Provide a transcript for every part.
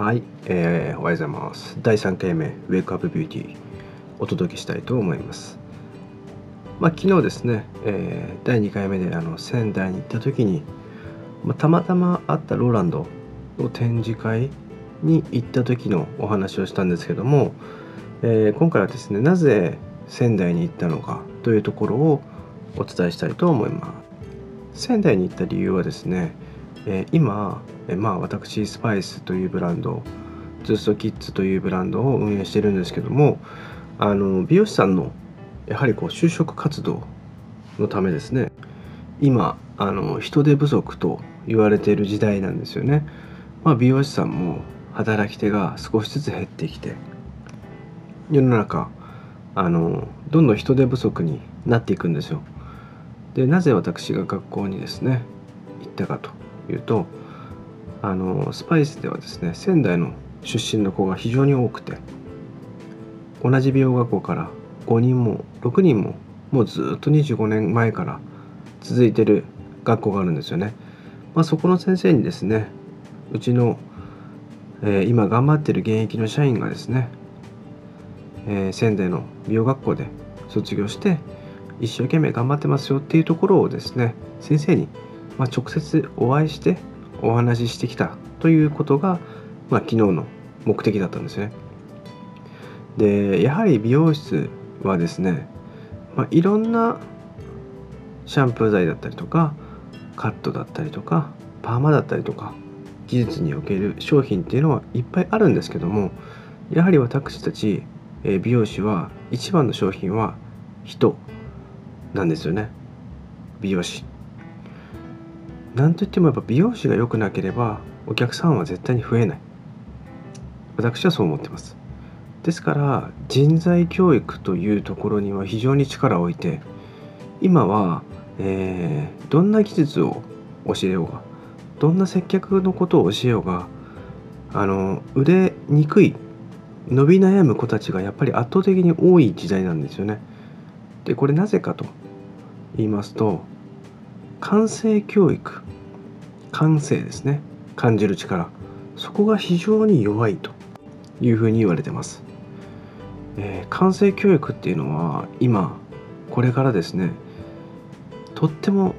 はい、えー、おはようございます。第3回目、ウェイクアップビューティーお届けしたいと思います。まあ、昨日ですね、えー、第2回目であの仙台に行った時に、まあ、たまたまあったローランドの展示会に行った時のお話をしたんですけども、えー、今回はですね、なぜ仙台に行ったのかというところをお伝えしたいと思います。仙台に行った理由はですね、えー、今、え、まあ、私スパイスというブランドズーストキッズというブランドを運営してるんですけどもあの美容師さんのやはりこう就職活動のためですね。今あの人手不足と言われている時代なんですよね、まあ、美容師さんも働き手が少しずつ減ってきて世の中あのどんどん人手不足になっていくんですよ。でなぜ私が学校にですね行ったかというとあのスパイスではですね仙台の出身の子が非常に多くて同じ美容学校から5人も6人ももうずっと25年前から続いてる学校があるんですよね。まあ、そこの先生にですねうちの、えー、今頑張ってる現役の社員がですね、えー、仙台の美容学校で卒業して一生懸命頑張ってますよっていうところをですね先生にまあ、直接お会いしてお話ししてきたということが、まあ、昨日の目的だったんですね。でやはり美容室はですね、まあ、いろんなシャンプー剤だったりとかカットだったりとかパーマだったりとか技術における商品っていうのはいっぱいあるんですけどもやはり私たち美容師は一番の商品は人なんですよね美容師何といってもやっぱ美容師が良くなければお客さんは絶対に増えない私はそう思ってますですから人材教育というところには非常に力を置いて今は、えー、どんな技術を教えようがどんな接客のことを教えようがあの売れにくい伸び悩む子たちがやっぱり圧倒的に多い時代なんですよね。でこれなぜかと言いますと感性教育感性ですね。感じる力。そこが非常に弱いというふうに言われてます、えー、感性教育っていうのは今これからですねとっても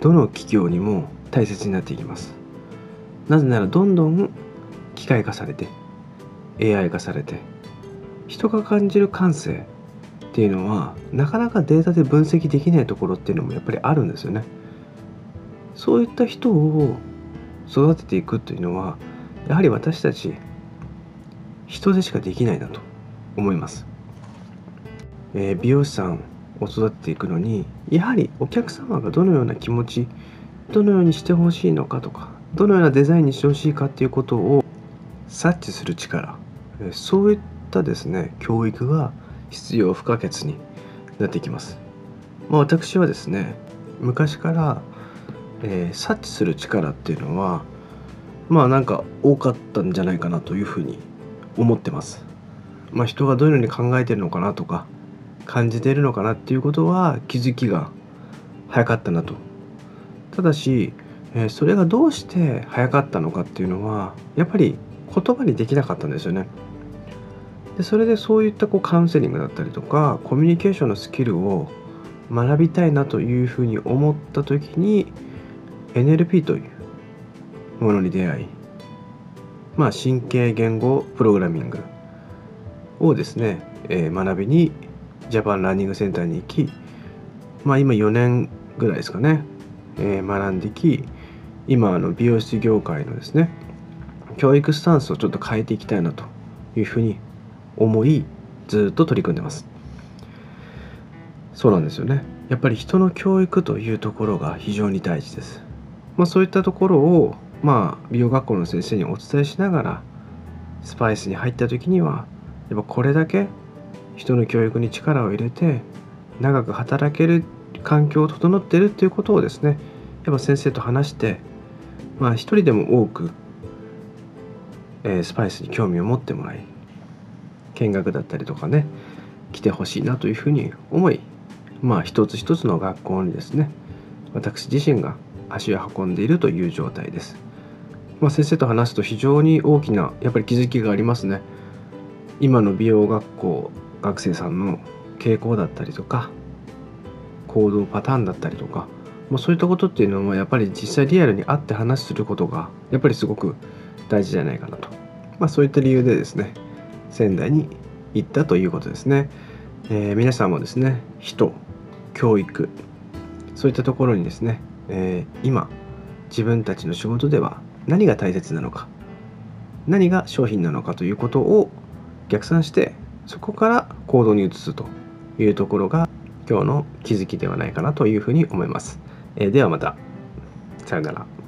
どの企業にも大切になっていきます。なぜならどんどん機械化されて AI 化されて人が感じる感性っていうのはなかなかデータで分析できないところっていうのもやっぱりあるんですよね。そういった人を育てていくというのはやはり私たち人でしかできないなと思います、えー、美容師さんを育てていくのにやはりお客様がどのような気持ちどのようにしてほしいのかとかどのようなデザインにしてほしいかっていうことを察知する力そういったですね教育が必要不可欠になってきます、まあ、私はですね昔からえー、察知する力っていうのはまあなんか多かったんじゃないかなというふうに思ってます。まあ、人がどのように考えてるのかなとか感じているのかなっていうことは気づきが早かったなと。ただし、えー、それがどうして早かったのかっていうのはやっぱり言葉にできなかったんですよね。でそれでそういったこうカウンセリングだったりとかコミュニケーションのスキルを学びたいなというふうに思った時に NLP というものに出会い、まあ、神経言語プログラミングをですね、えー、学びにジャパンラーニングセンターに行き、まあ、今4年ぐらいですかね、えー、学んでき今あの美容師業界のですね教育スタンスをちょっと変えていきたいなというふうに思いずっと取り組んでます。そうなんですよね。やっぱり人の教育というところが非常に大事です。まあ、そういったところを、まあ、美容学校の先生にお伝えしながらスパイスに入った時にはやっぱこれだけ人の教育に力を入れて長く働ける環境を整っているっていうことをですねやっぱ先生と話してまあ一人でも多く、えー、スパイスに興味を持ってもらい見学だったりとかね来てほしいなというふうに思いまあ一つ一つの学校にですね私自身が足を運んでいるという状態です。まあ、先生と話すと非常に大きなやっぱり気づきがありますね。今の美容学校学生さんの傾向だったりとか行動パターンだったりとか、まあ、そういったことっていうのはやっぱり実際リアルに会って話することがやっぱりすごく大事じゃないかなと、まあ、そういった理由でですね仙台に行ったということですね、えー、皆さんもですね人教育そういったところにですね、えー、今自分たちの仕事では何が大切なのか何が商品なのかということを逆算してそこから行動に移すというところが今日の気づきではないかなというふうに思います。えー、ではまた。さよなら。